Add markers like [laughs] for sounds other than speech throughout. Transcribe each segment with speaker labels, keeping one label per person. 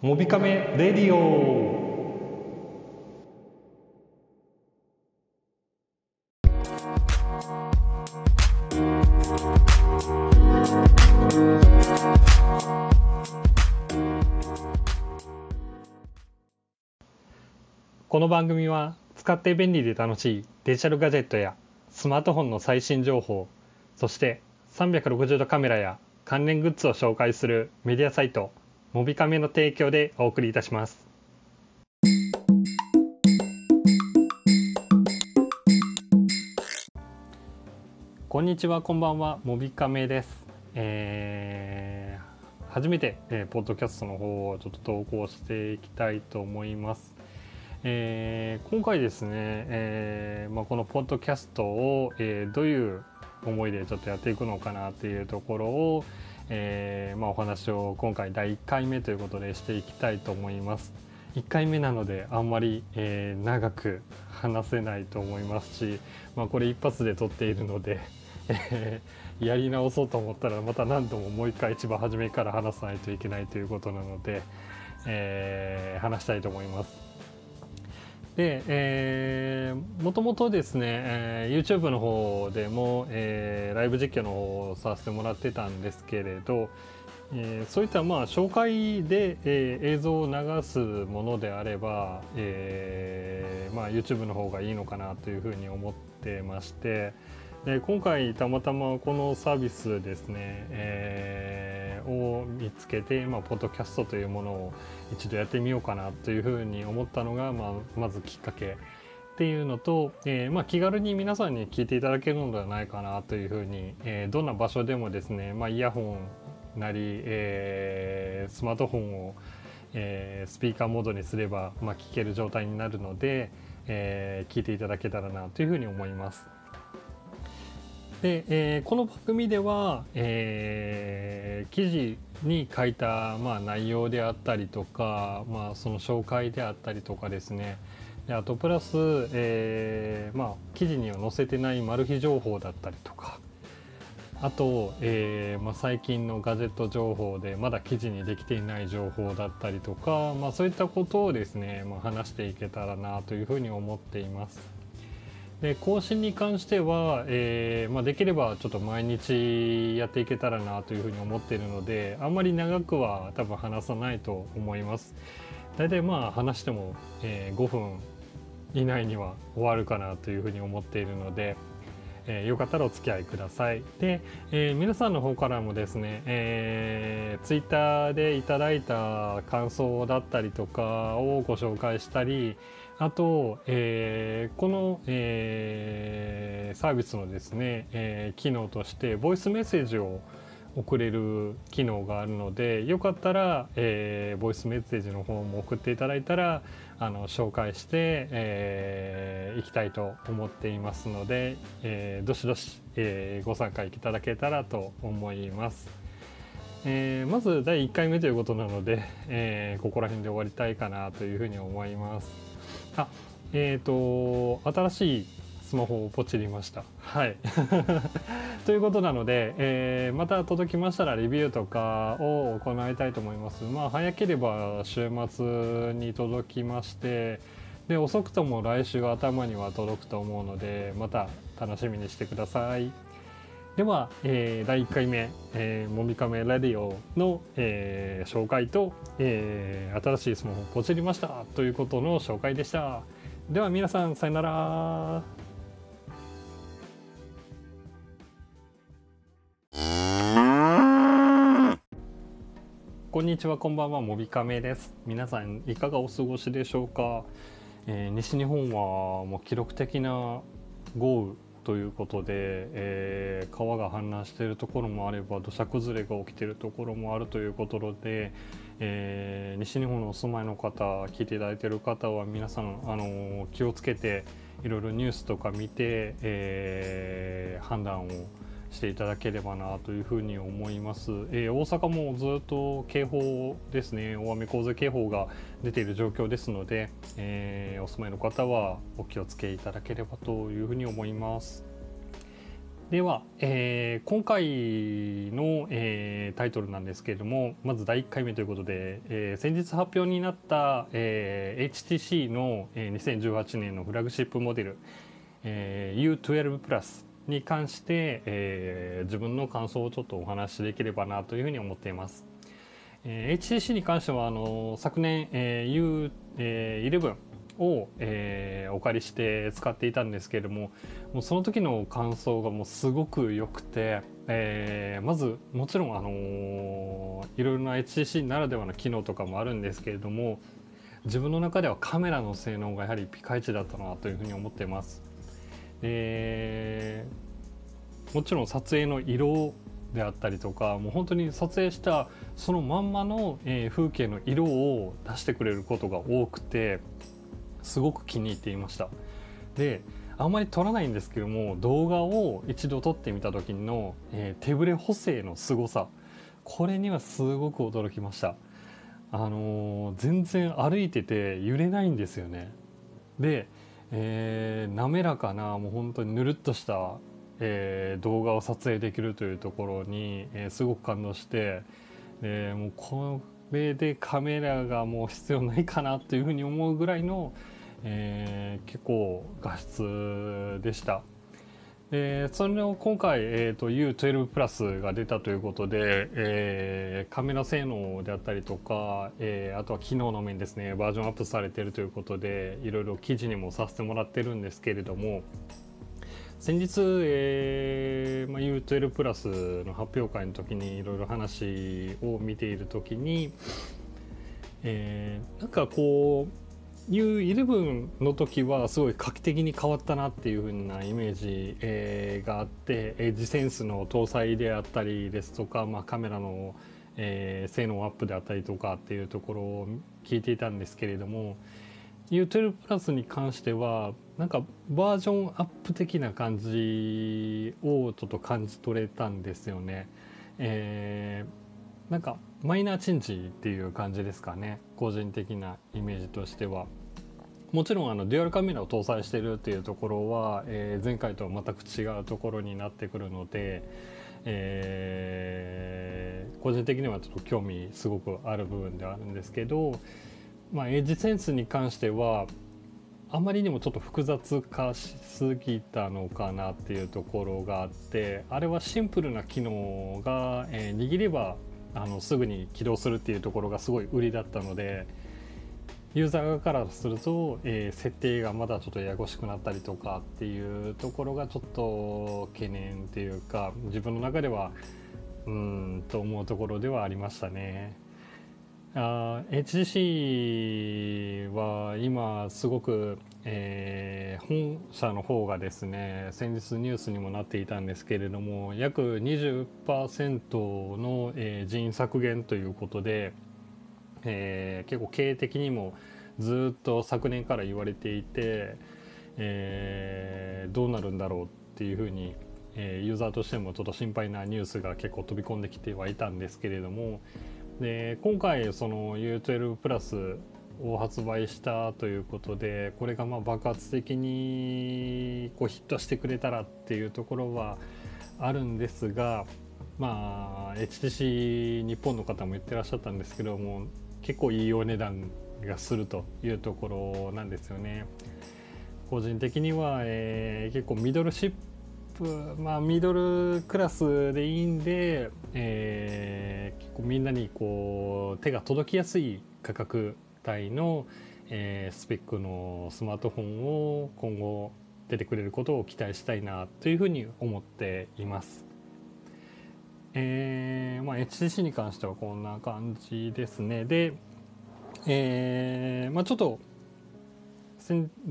Speaker 1: モビカメレディオ。この番組は使って便利で楽しいデジタルガジェットやスマートフォンの最新情報そして360度カメラや関連グッズを紹介するメディアサイトモビカメの提供でお送りいたします。こんにちはこんばんは。モビカメです、えー初めて、えーポッドキャストの方をちょっと投稿していきたいと思います。えー今回ですね、えーまあ、このポッドキャストを、えーどういう思いでちょっとやっていくのかなっていうところを、えーまあ、お話を今回第1回目ということでしていきたいと思います。1回目なのであんまり、えー長く話せないと思いますし、まあ、これ一発で撮っているので、えーやり直そうと思ったらまた何度ももう一回一番初めから話さないといけないということなので、え話したいと思います。で、えー、もともとですね、えー YouTube の方でも、えーライブ実況の方をさせてもらってたんですけれど、えーそういったまあ紹介で、えー映像を流すものであれば、えーまあ、YouTube の方がいいのかなというふうに思ってましてで今回たまたまこのサービスですね、えーを見つけて、まあ、ポッドキャストというものを一度やってみようかなというふうに思ったのが、まあ、まずきっかけっていうのと、えーまあ、気軽に皆さんに聞いていただけるのではないかなというふうに、えーどんな場所でもですね、まあ、イヤホンなり、えスマートフォンを、えスピーカーモードにすれば、ま、聞ける状態になるので、え聞いていただけたらなというふうに思います。で、えーこの番組では、えー記事に書いた、まあ、内容であったりとか、まあ、その紹介であったりとかですねであとプラス、えーまあ、記事には載せてないマル秘情報だったりとかあと、えーまあ、最近のガジェット情報でまだ記事にできていない情報だったりとか、まあ、そういったことをですね、まあ、話していけたらなというふうに思っています。で更新に関しては、えーまあ、できればちょっと毎日やっていけたらなというふうに思っているのであんまり長くは多分話さないと思います。大体まあ話しても、えー5分以内には終わるかなというふうに思っているので、えーよかったらお付き合いください。で、えー皆さんの方からもですね、えー、ツイッターでいただいた感想だったりとかをご紹介したりあと、えーこの、えーサービスのですね、えー機能としてボイスメッセージを送れる機能があるのでよかったら、えーボイスメッセージの方も送っていただいたらあの紹介して、えーいきたいと思っていますので、えーどしどし、えーご参加いただけたらと思います。えーまず第1回目ということなので、えーここら辺で終わりたいかなというふうに思います。あえっ、と新しいスマホをポチりました。はい。[laughs] ということなので、えーまた届きましたらレビューとかを行いたいと思います。まあ早ければ週末に届きまして、で遅くとも来週頭には届くと思うので、また楽しみにしてください。では、えー第1回目、えー、もみかめラディオの、えー紹介と、えー新しいスマホをポチりましたということの紹介でした。では皆さんさよなら。こんにちは、こんばんは、もびかめです。皆さんいかがお過ごしでしょうか？えー西日本はもう記録的な豪雨ということで、えー川が氾濫しているところもあれば土砂崩れが起きているところもあるということで、えー西日本のお住まいの方聞いていただいている方は皆さん、あの気をつけていろいろニュースとか見て、えー判断をしていただければなというふうに思います、えー大阪もずっと警報ですね。大雨洪水警報が出ている状況ですので、えーお住まいの方はお気をつけいただければというふうに思います。では、えー、今回の、えー、タイトルなんですけれどもまず第1回目ということで、えー、先日発表になった、えー、HTC の、えー、2018年のフラグシップモデル、えー、U12 プラスに関して、えー、自分の感想をちょっとお話しできればなというふうに思っています。えー、HTC に関してはあの昨年、えー、U11 を、えー、お借りして使っていたんですけれどももうその時の感想がもうすごく良くて、えー、まずもちろん、あのー、いろいろな HTC ならではの機能とかもあるんですけれども自分の中ではカメラの性能がやはりピカイチだったなというふうに思っています。でもちろん撮影の色であったりとかもう本当に撮影したそのまんまの、えー、風景の色を出してくれることが多くてすごく気に入っていました。であんまり撮らないんですけども動画を一度撮ってみた時の、えー、手ぶれ補正の凄さ。これにはすごく驚きました。あのー、全然歩いてて揺れないんですよね。で、えー、滑らかなもう本当にぬるっとしたえー、動画を撮影できるというところに、えー、すごく感動して、え、もうこれでカメラがもう必要ないかなというふうに思うぐらいの、え、結構画質でした。でそれを今回、えーと、U12 プラスが出たということで、えー、カメラ性能であったりとか、えー、あとは機能の面ですねバージョンアップされてるということでいろいろ記事にもさせてもらってるんですけれども先日、えーまあ、U12 プラスの発表会の時にいろいろ話を見ている時に、えー、なんかこう U11 の時はすごい画期的に変わったなっていう風なイメージ、えー、があってエッジセンスの搭載であったりですとか、まあ、カメラの、えー、性能アップであったりとかっていうところを聞いていたんですけれども U12 プラスに関してはなんかバージョンアップ的な感じをちょっと感じ取れたんですよね。えー、なんかマイナーチェンジっていう感じですかね個人的なイメージとしては。もちろんあのデュアルカメラを搭載してるっていうところは、えー、前回とは全く違うところになってくるので、えー、個人的にはちょっと興味すごくある部分ではあるんですけど、まあ、エッジセンスに関してはあまりにもちょっと複雑化しすぎたのかなっていうところがあってあれはシンプルな機能が、えー、握ればあのすぐに起動するっていうところがすごい売りだったのでユーザー側からすると、えー、設定がまだちょっとややこしくなったりとかっていうところがちょっと懸念っていうか自分の中ではうんと思うところではありましたね。HTC は今すごく、えー、本社の方がですね先日ニュースにもなっていたんですけれども約20%の、えー、人員削減ということで、えー、結構経営的にもずっと昨年から言われていて、えー、どうなるんだろうっていうふうに、えー、ユーザーとしてもちょっと心配なニュースが結構飛び込んできてはいたんですけれども、で今回その U12 プラスを発売したということでこれがまあ爆発的にこうヒットしてくれたらっていうところはあるんですがまあ HTC 日本の方も言ってらっしゃったんですけども結構いいお値段がするというところなんですよね。個人的には、えー、結構ミドルシップまあミドルクラスでいいんで、えー、結構みんなにこう手が届きやすい価格帯の、えー、スペックのスマートフォンを今後出てくれることを期待したいなというふうに思っています。えーまあ、HTC に関してはこんな感じですね。で、えーまあ、ちょっと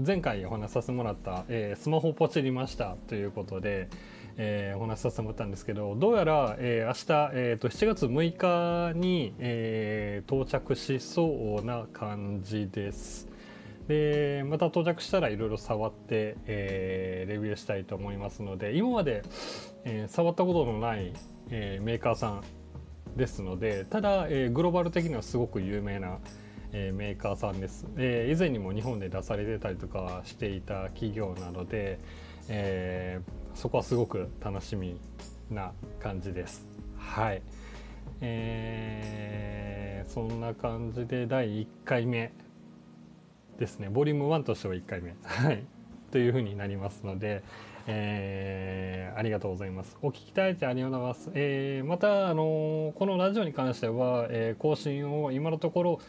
Speaker 1: 前回お話しさせてもらった、えー、スマホポチりましたということで、えー、お話しさせてもらったんですけどどうやら、えー、明日、えーと、7月6日に、えー、到着しそうな感じです。でまた到着したらいろいろ触って、えー、レビューしたいと思いますので今まで、えー、触ったことのない、えー、メーカーさんですのでただ、えー、グローバル的にはすごく有名な、えー、メーカーさんです、えー、以前にも日本で出されてたりとかしていた企業なので、えー、そこはすごく楽しみな感じです。はい。えー、そんな感じで第1回目ですね。ボリューム1としては1回目。はい。というふうになりますので、えー、ありがとうございます。お聞きいただいてありがとうございます。えー、また、あのこのラジオに関しては、えー、更新を今のところ、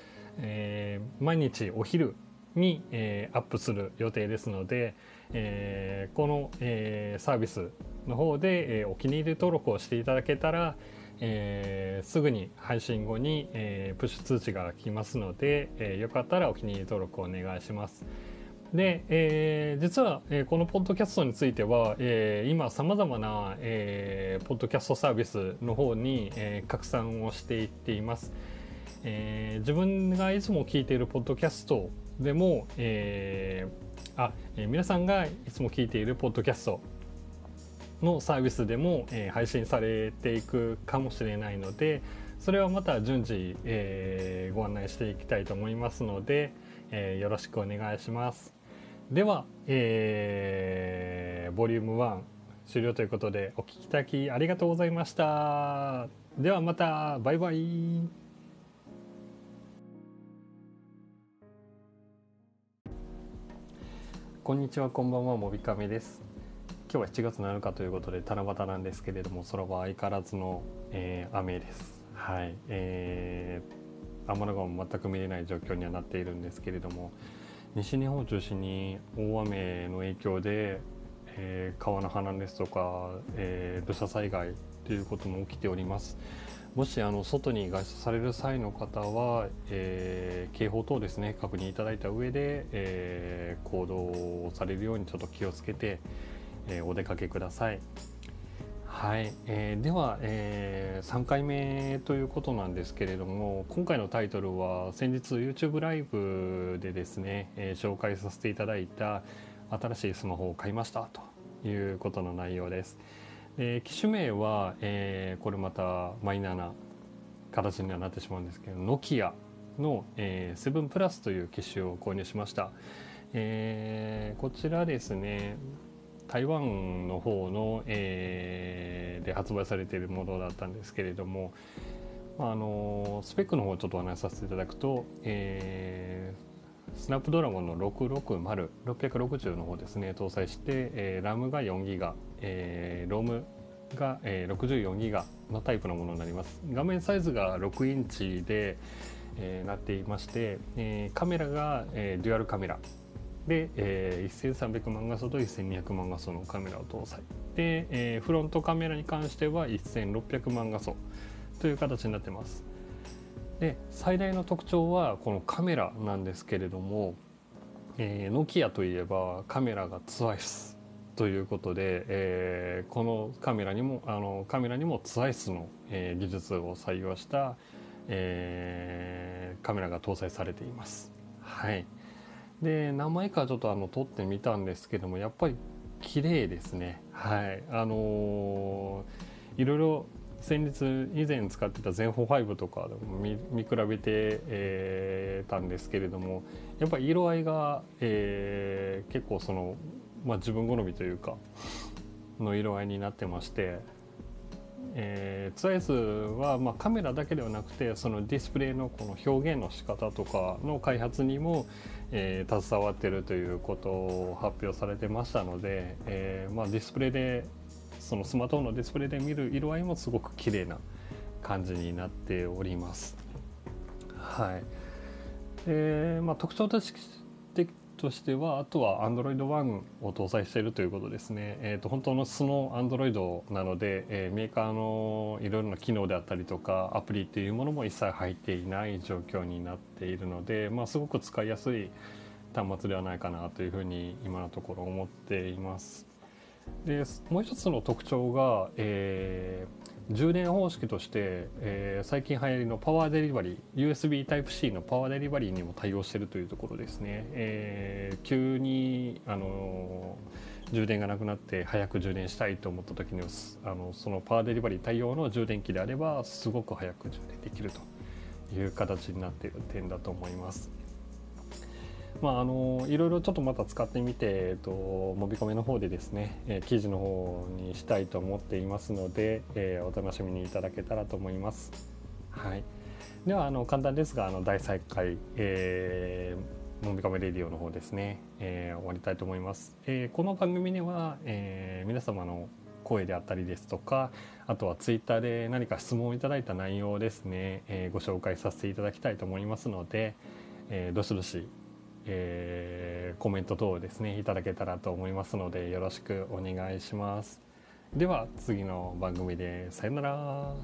Speaker 1: え毎日お昼に、えアップする予定ですので、えこの、えサービスの方で、えお気に入り登録をしていただけたら、えー、すぐに配信後に、えー、プッシュ通知が来ますので、えー、よかったらお気に入り登録をお願いします。で、えー、実は、えー、このポッドキャストについては、えー、今さまざまな、えー、ポッドキャストサービスの方に、えー、拡散をしていっています、えー。自分がいつも聞いているポッドキャストでも、えーあえー、皆さんがいつも聞いているポッドキャストのサービスでも、えー、配信されていくかもしれないのでそれはまた順次、えー、ご案内していきたいと思いますので、えー、よろしくお願いします。では、えー、ボリューム1終了ということでお聞きいただきありがとうございました。ではまたバイバイ。こんにちは、こんばんは、もびかめです。今日は7月7日ということで七夕なんですけれども空は相変わらずの、えー、雨です。はい、えー、天の川も全く見れない状況にはなっているんですけれども西日本を中心に大雨の影響で、えー、川の氾濫ですとか、えー、土砂災害ということも起きております。もしあの外に外出される際の方は、えー、警報等ですね確認いただいた上で、えー、行動をされるようにちょっと気をつけて、えー、お出かけください。はい、えー、では、えー、3回目ということなんですけれども今回のタイトルは先日 YouTube ライブでですね、えー、紹介させていただいた新しいスマホを買いましたということの内容です。え機種名は、えこれまたマイナーな形にはなってしまうんですけどノキアの、えー、7プラスという機種を購入しました。えこちらですね台湾の方の、えー、で発売されているものだったんですけれども、あのスペックの方をちょっとお話しさせていただくと、えー、スナップドラゴンの660、660の方ですね、搭載して、えー、RAM が4ギガ、えー、ROM が、えー、64ギガのタイプのものになります。画面サイズが6インチで、えー、なっていまして、えー、カメラが、えー、デュアルカメラで、えー、1300万画素と1200万画素のカメラを搭載。で、えー、フロントカメラに関しては1600万画素という形になってます。で最大の特徴はこのカメラなんですけれども、えー、ノキアといえばカメラがツアイスということで、えー、このカメラにもあのカメラにもツアイスの、えー、技術を採用した、えー、カメラが搭載されています。はい。で何枚かちょっとあの撮ってみたんですけどもやっぱり綺麗ですね。はい。あのー、いろいろ先日以前使ってた全法5とかでも見見比べて、えー、たんですけれどもやっぱり色合いが、えー、結構その、まあ、自分好みというかの色合いになってましてえー、ツアイズは、まあ、カメラだけではなくてそのディスプレイのこの表現の仕方とかの開発にも、えー、携わってるということを発表されてましたので、えーまあ、ディスプレイでそのスマートフォンのディスプレイで見る色合いもすごく綺麗な感じになっております。はいでまあ、特徴としてとしてはあとは Android One を搭載しているということですね、えーと、本当の素の Android なので、えー、メーカーのいろいろな機能であったりとかアプリっていうものも一切入っていない状況になっているので、まあ、すごく使いやすい端末ではないかなというふうに今のところ思っています。でもう一つの特徴が、えー充電方式として、えー、最近流行りのパワーデリバリー USB Type-C のパワーデリバリーにも対応しているというところですね、えー、急に、あのー、充電がなくなって早く充電したいと思った時にあのそのパワーデリバリー対応の充電器であればすごく早く充電できるという形になっている点だと思います。まああのいろいろちょっとまた使ってみて、えっと、モビコメの方でですね、え、記事の方にしたいと思っていますので、え、お楽しみにいただけたらと思います。はい、ではあの簡単ですがあの第3回、えー、モビカメレディオの方ですね、えー、終わりたいと思います。えー、この番組では、え、皆様の声であったりですとかあとはツイッターで何か質問をいただいた内容をですね、え、ご紹介させていただきたいと思いますので、えー、どしどしえー、コメント等ですねいただけたらと思いますのでよろしくお願いします。では次の番組でさよなら。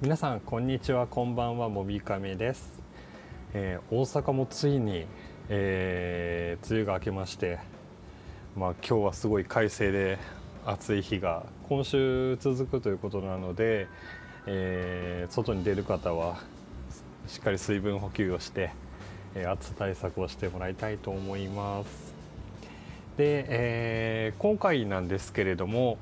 Speaker 1: 皆さんこんにちはこんばんはもびかめです、えー、大阪もついに、えー、梅雨が明けましてまあ今日はすごい快晴で暑い日が今週続くということなので、えー、外に出る方はしっかり水分補給をして、えー、暑さ対策をしてもらいたいと思います。で、えー、今回なんですけれども、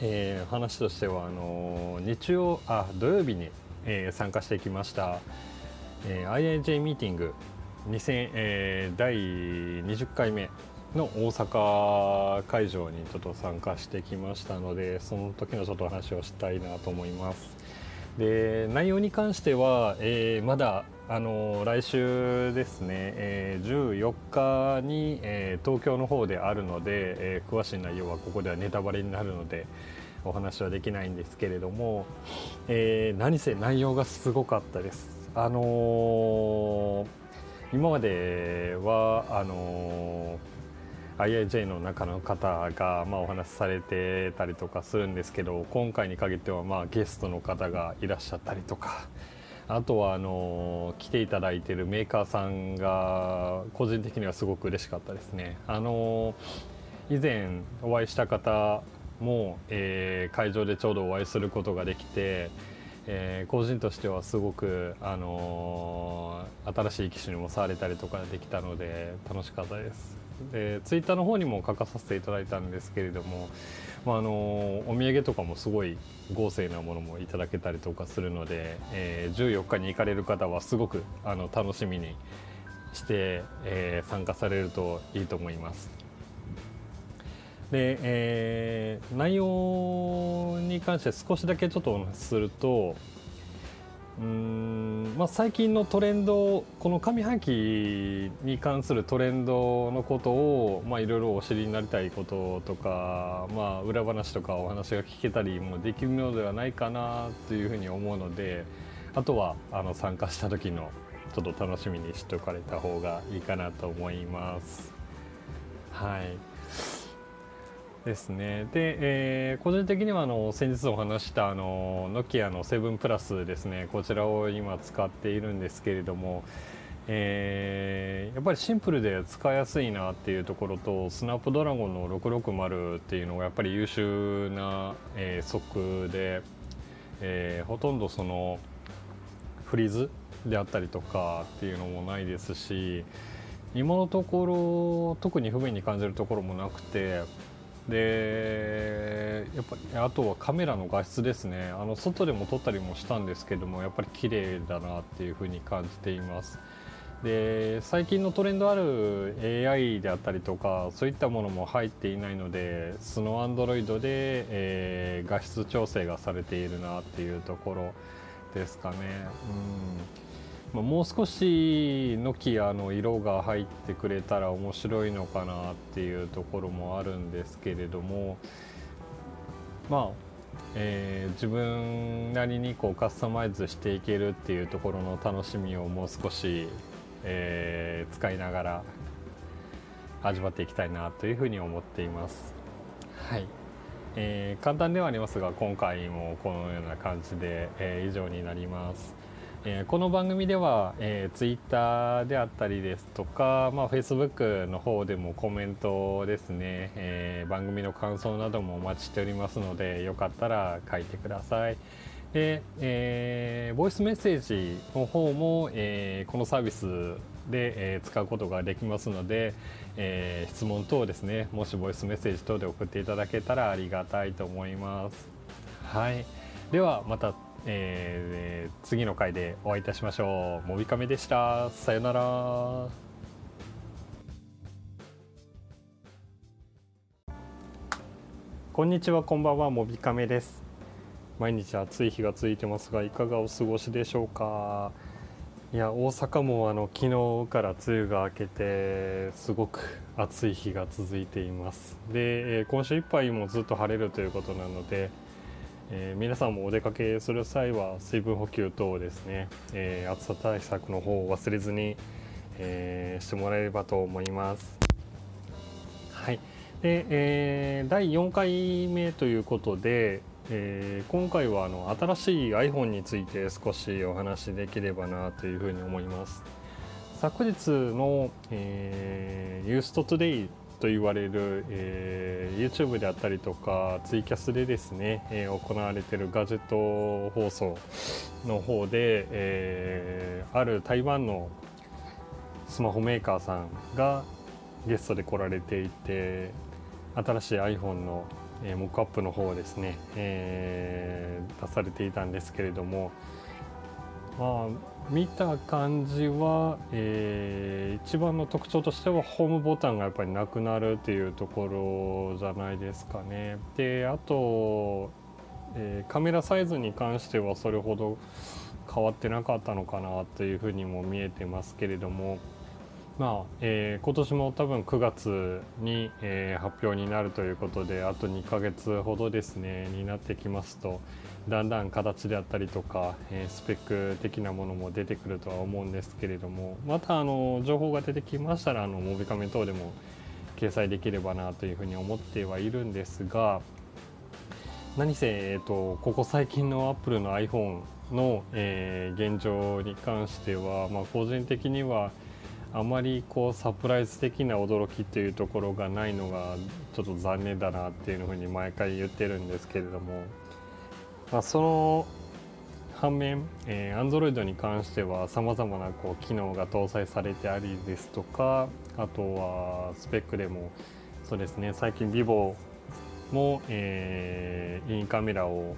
Speaker 1: えー、話としてはあの日曜あ土曜日に、え、参加してきました、え、IIJ ミーティング2000、え、第20回目の大阪会場にちょっと参加してきましたのでその時のちょっと話をしたいなと思います。で内容に関しては、えー、まだあの来週ですね、えー、14日に、えー、東京の方であるので、えー、詳しい内容はここではネタバレになるのでお話はできないんですけれども、えー、何せ内容がすごかったです。あのー、今まではあのー IIJ の中の方が、まあ、お話しされてたりとかするんですけど今回に限っては、まあ、ゲストの方がいらっしゃったりとかあとはあの来ていただいているメーカーさんが個人的にはすごく嬉しかったですね。あの以前お会いした方も、え、会場でちょうどお会いすることができて、えー、個人としてはすごく、あの、新しい機種にも触れたりとかできたので楽しかったです。でツイッターの方にも書かさせていただいたんですけれども、まあ、あのお土産とかもすごい豪勢なものもいただけたりとかするので、えー、14日に行かれる方はすごくあの楽しみにして、えー、参加されるといいと思います。で、えー、内容に関して少しだけちょっとお話しするとうんまあ、最近のトレンドこの上半期に関するトレンドのことを、ま、いろいろお知りになりたいこととか、まあ、裏話とかお話が聞けたりもできるのではないかなというふうに思うのであとはあの参加した時のちょっと楽しみにしておかれた方がいいかなと思います。はいですね。で、えー、個人的にはあの先日お話したあのノキアの7プラスですね。こちらを今使っているんですけれども、えー、やっぱりシンプルで使いやすいなっていうところとスナップドラゴンの660っていうのがやっぱり優秀な、えー、速で、えー、ほとんどそのフリーズであったりとかっていうのもないですし今のところ特に不便に感じるところもなくてでやっぱりあとはカメラの画質ですね。あの外でも撮ったりもしたんですけどもやっぱり綺麗だなっていうふうに感じています。で最近のトレンドある AI であったりとかそういったものも入っていないので素の Android で、えー、画質調整がされているなっていうところですかね。うん、もう少しノキアの色が入ってくれたら面白いのかなっていうところもあるんですけれどもまあ、えー、自分なりにこうカスタマイズしていけるっていうところの楽しみをもう少し、えー、使いながら味わっていきたいなというふうに思っています。はいえー、簡単ではありますが今回もこのような感じで、え、以上になります。えー、この番組では、えー、ツイッターであったりですとか、まあ、フェイスブックの方でもコメントですね、えー、番組の感想などもお待ちしておりますのでよかったら書いてください。で、えー、ボイスメッセージの方も、えー、このサービスで、えー、使うことができますので、え、質問等ですねもしボイスメッセージ等で送っていただけたらありがたいと思います。はい、ではまたえー、次の回でお会いいたしましょう。もびかめでした。さよなら。こんにちは、こんばんは、もびかめです。毎日暑い日が続いてますが、いかがお過ごしでしょうか。いや大阪もあの昨日から梅雨が明けてすごく暑い日が続いていますで、えー、今週いっぱいもずっと晴れるということなので、えー、皆さんもお出かけする際は水分補給等ですね、えー、暑さ対策の方を忘れずに、えしてもらえればと思います。はい。で、えー第4回目ということでえー、今回はあの新しい iPhone について少しお話しできればなというふうに思います。昨日の、えー、USTODAY と言われる、えー、YouTube であったりとかツイキャスでですね、えー、行われているガジェット放送の方で、えー、ある台湾のスマホメーカーさんがゲストで来られていて新しい iPhone のえー、モックアップの方をですね、えー、出されていたんですけれどもまあ見た感じは、えー、一番の特徴としてはホームボタンがやっぱりなくなるっていうところじゃないですかね。であと、えー、カメラサイズに関してはそれほど変わってなかったのかなというふうにも見えてますけれどもまあえー、今年も多分9月に、えー、発表になるということであと2ヶ月ほどですねになってきますとだんだん形であったりとか、えー、スペック的なものも出てくるとは思うんですけれどもまたあの情報が出てきましたらあのモビカメ等でも掲載できればなというふうに思ってはいるんですが何せ、えーと、ここ最近のアップルの iPhone の、えー、現状に関しては、まあ、個人的にはあまりこうサプライズ的な驚きっていうところがないのがちょっと残念だなっていうふうに毎回言ってるんですけれども、まあ、その反面、えー、Android に関してはさまざまなこう機能が搭載されてありですとかあとはスペックでもそうですね最近 vivo も、えー、インカメラを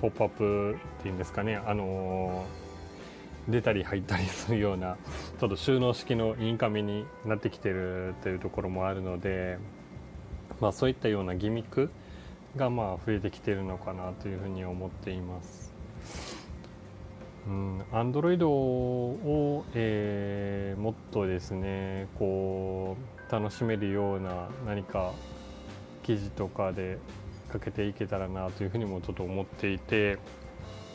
Speaker 1: ポップアップっていうんですかねあのー出たり入ったりするようなちょっと収納式のインカメになってきてるというところもあるので、まあ、そういったようなギミックがまあ増えてきてるのかなというふうに思っています。うん、Android を、えー、もっとですねこう楽しめるような何か記事とかでかけていけたらなというふうにもちょっと思っていて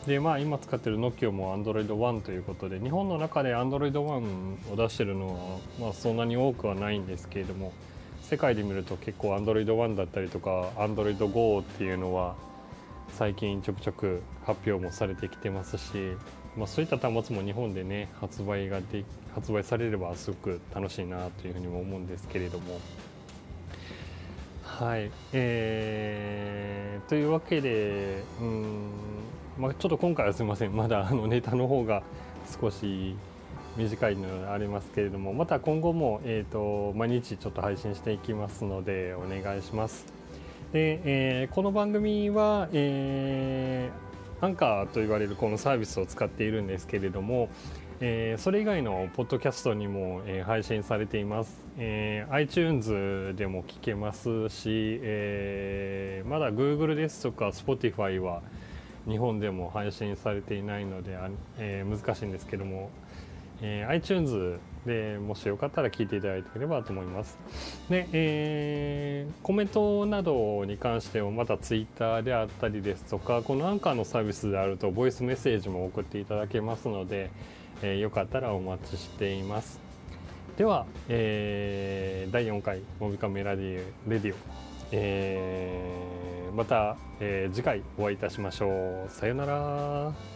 Speaker 1: でまあ今使ってる Nokia も Android One ということで日本の中で Android One を出してるのは、まあ、そんなに多くはないんですけれども世界で見ると結構 Android One だったりとか Android Go っていうのは最近ちょくちょく発表もされてきてますし、まあ、そういった端末も日本でね発売がで発売されればすごく楽しいなというふうにも思うんですけれども。はい、えー、というわけでうんまあ、ちょっと今回はすみませんまだ [laughs] あのネタの方が少し短いのがありますけれどもまた今後も、えーと、毎日ちょっと配信していきますのでお願いします。で、えー、この番組は、えー、アンカーと言われるこのサービスを使っているんですけれども、えー、それ以外のポッドキャストにも、えー、配信されています、えー、iTunes でも聞けますし、えー、まだ Google ですとか Spotify は日本でも配信されていないので、えー、難しいんですけども、えー、iTunes でもしよかったら聞いていただければと思います。で、えー、コメントなどに関してもまた Twitter であったりですとかこのアンカーのサービスであるとボイスメッセージも送っていただけますので、えー、よかったらお待ちしています。では、えー、第4回モビカメラディレディオ、えーまた、えー、次回お会いいたしましょう。さようなら。